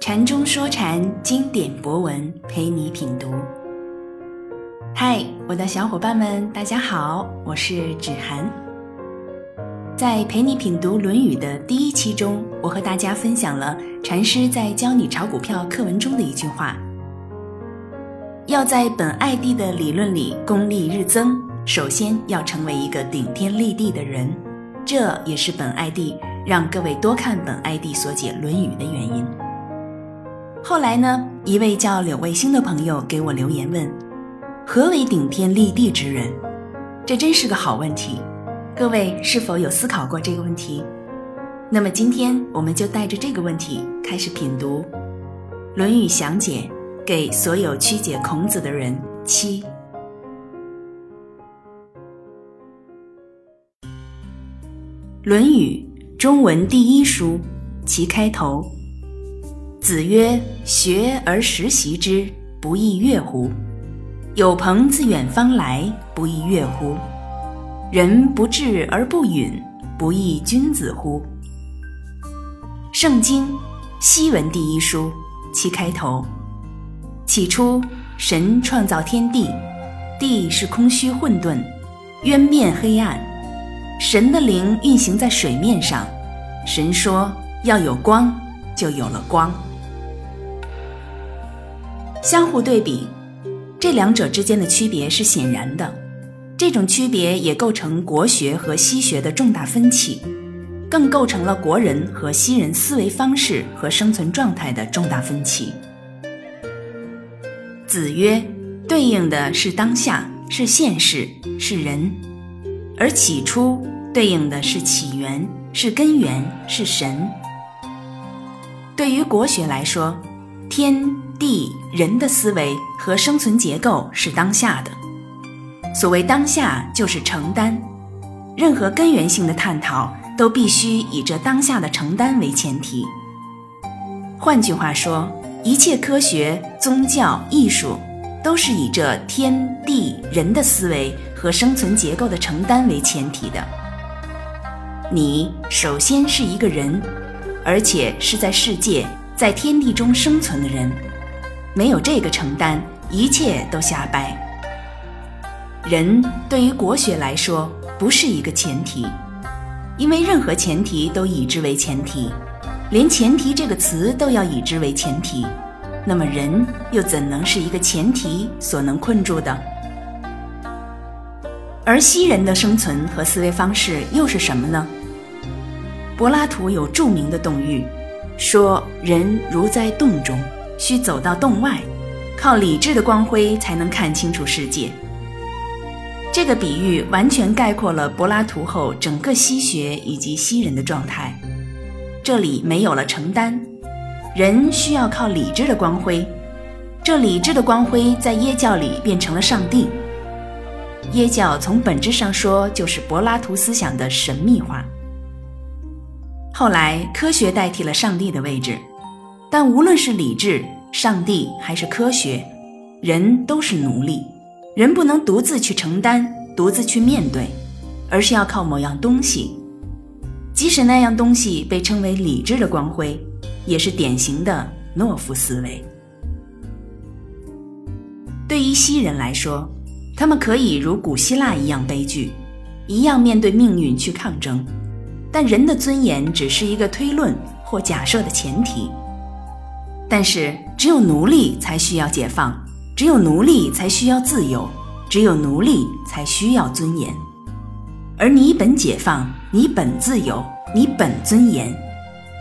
禅中说禅，经典博文陪你品读。嗨，我的小伙伴们，大家好，我是芷涵。在陪你品读《论语》的第一期中，我和大家分享了禅师在教你炒股票课文中的一句话：要在本艾地的理论里功力日增，首先要成为一个顶天立地的人。这也是本艾地让各位多看本艾地所解《论语》的原因。后来呢，一位叫柳卫星的朋友给我留言问：“何为顶天立地之人？”这真是个好问题。各位是否有思考过这个问题？那么今天我们就带着这个问题开始品读《论语详解》，给所有曲解孔子的人七。《论语》中文第一书，其开头。子曰：“学而时习之，不亦说乎？有朋自远方来，不亦说乎？人不智而不愠，不亦君子乎？”圣经西文第一书，其开头。起初，神创造天地，地是空虚混沌，渊面黑暗。神的灵运行在水面上，神说要有光，就有了光。相互对比，这两者之间的区别是显然的。这种区别也构成国学和西学的重大分歧，更构成了国人和西人思维方式和生存状态的重大分歧。子曰，对应的是当下，是现世，是人；而起初对应的是起源，是根源，是神。对于国学来说，天。地人的思维和生存结构是当下的。所谓当下，就是承担。任何根源性的探讨都必须以这当下的承担为前提。换句话说，一切科学、宗教、艺术，都是以这天地人的思维和生存结构的承担为前提的。你首先是一个人，而且是在世界、在天地中生存的人。没有这个承担，一切都瞎掰。人对于国学来说不是一个前提，因为任何前提都以之为前提，连前提这个词都要以之为前提，那么人又怎能是一个前提所能困住的？而西人的生存和思维方式又是什么呢？柏拉图有著名的洞喻，说人如在洞中。需走到洞外，靠理智的光辉才能看清楚世界。这个比喻完全概括了柏拉图后整个西学以及西人的状态。这里没有了承担，人需要靠理智的光辉。这理智的光辉在耶教里变成了上帝。耶教从本质上说就是柏拉图思想的神秘化。后来科学代替了上帝的位置。但无论是理智、上帝还是科学，人都是奴隶。人不能独自去承担、独自去面对，而是要靠某样东西。即使那样东西被称为理智的光辉，也是典型的懦夫思维。对于西人来说，他们可以如古希腊一样悲剧，一样面对命运去抗争。但人的尊严只是一个推论或假设的前提。但是，只有奴隶才需要解放，只有奴隶才需要自由，只有奴隶才需要尊严。而你本解放，你本自由，你本尊严，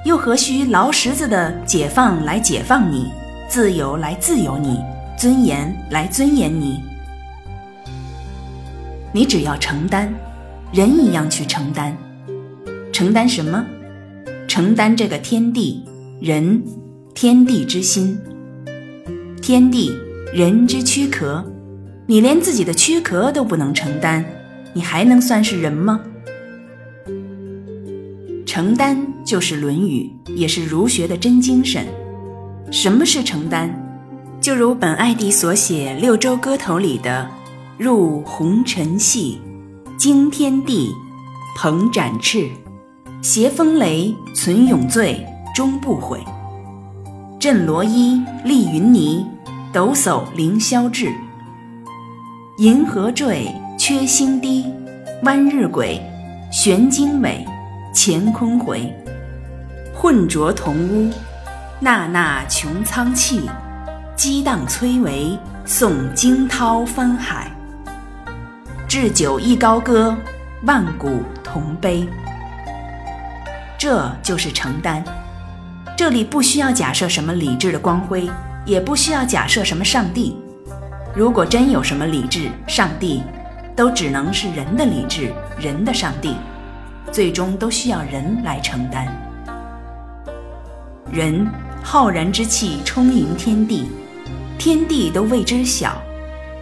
又何须劳什子的解放来解放你，自由来自由你，尊严来尊严你？你只要承担，人一样去承担，承担什么？承担这个天地人。天地之心，天地人之躯壳，你连自己的躯壳都不能承担，你还能算是人吗？承担就是《论语》，也是儒学的真精神。什么是承担？就如本爱弟所写《六州歌头》里的“入红尘戏，惊天地，鹏展翅，挟风雷，存永醉，终不悔。”振罗衣，立云霓，抖擞凌霄志。银河坠，缺星低，弯日晷，悬经纬，乾坤回。混浊同屋，纳纳穹苍气，激荡崔嵬，颂惊涛翻海。置酒一高歌，万古同悲。这就是承担。这里不需要假设什么理智的光辉，也不需要假设什么上帝。如果真有什么理智、上帝，都只能是人的理智、人的上帝，最终都需要人来承担。人浩然之气充盈天地，天地都为之小，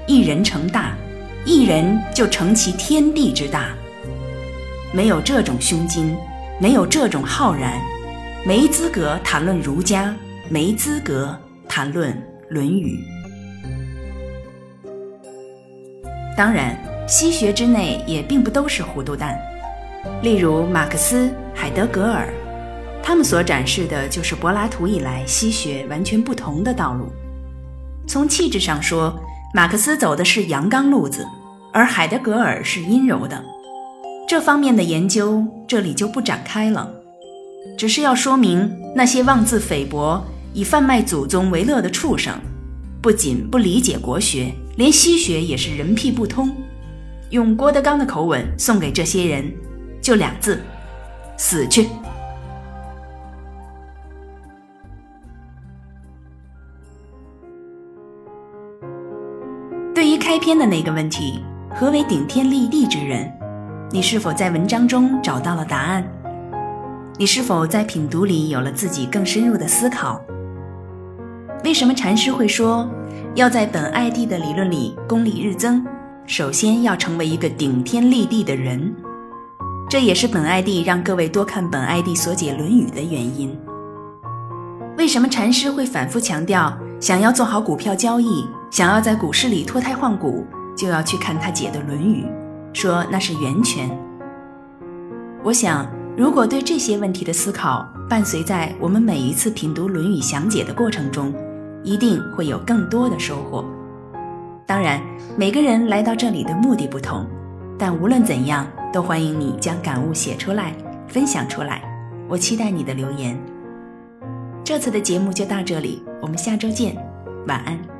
一人成大，一人就成其天地之大。没有这种胸襟，没有这种浩然。没资格谈论儒家，没资格谈论《论语》。当然，西学之内也并不都是糊涂蛋。例如马克思、海德格尔，他们所展示的就是柏拉图以来西学完全不同的道路。从气质上说，马克思走的是阳刚路子，而海德格尔是阴柔的。这方面的研究，这里就不展开了。只是要说明，那些妄自菲薄、以贩卖祖宗为乐的畜生，不仅不理解国学，连西学也是人屁不通。用郭德纲的口吻送给这些人，就俩字：死去。对于开篇的那个问题，何为顶天立地之人？你是否在文章中找到了答案？你是否在品读里有了自己更深入的思考？为什么禅师会说要在本爱地的理论里功力日增？首先要成为一个顶天立地的人，这也是本爱地让各位多看本爱地所解《论语》的原因。为什么禅师会反复强调，想要做好股票交易，想要在股市里脱胎换骨，就要去看他解的《论语》，说那是源泉。我想。如果对这些问题的思考伴随在我们每一次品读《论语》详解的过程中，一定会有更多的收获。当然，每个人来到这里的目的不同，但无论怎样，都欢迎你将感悟写出来，分享出来。我期待你的留言。这次的节目就到这里，我们下周见，晚安。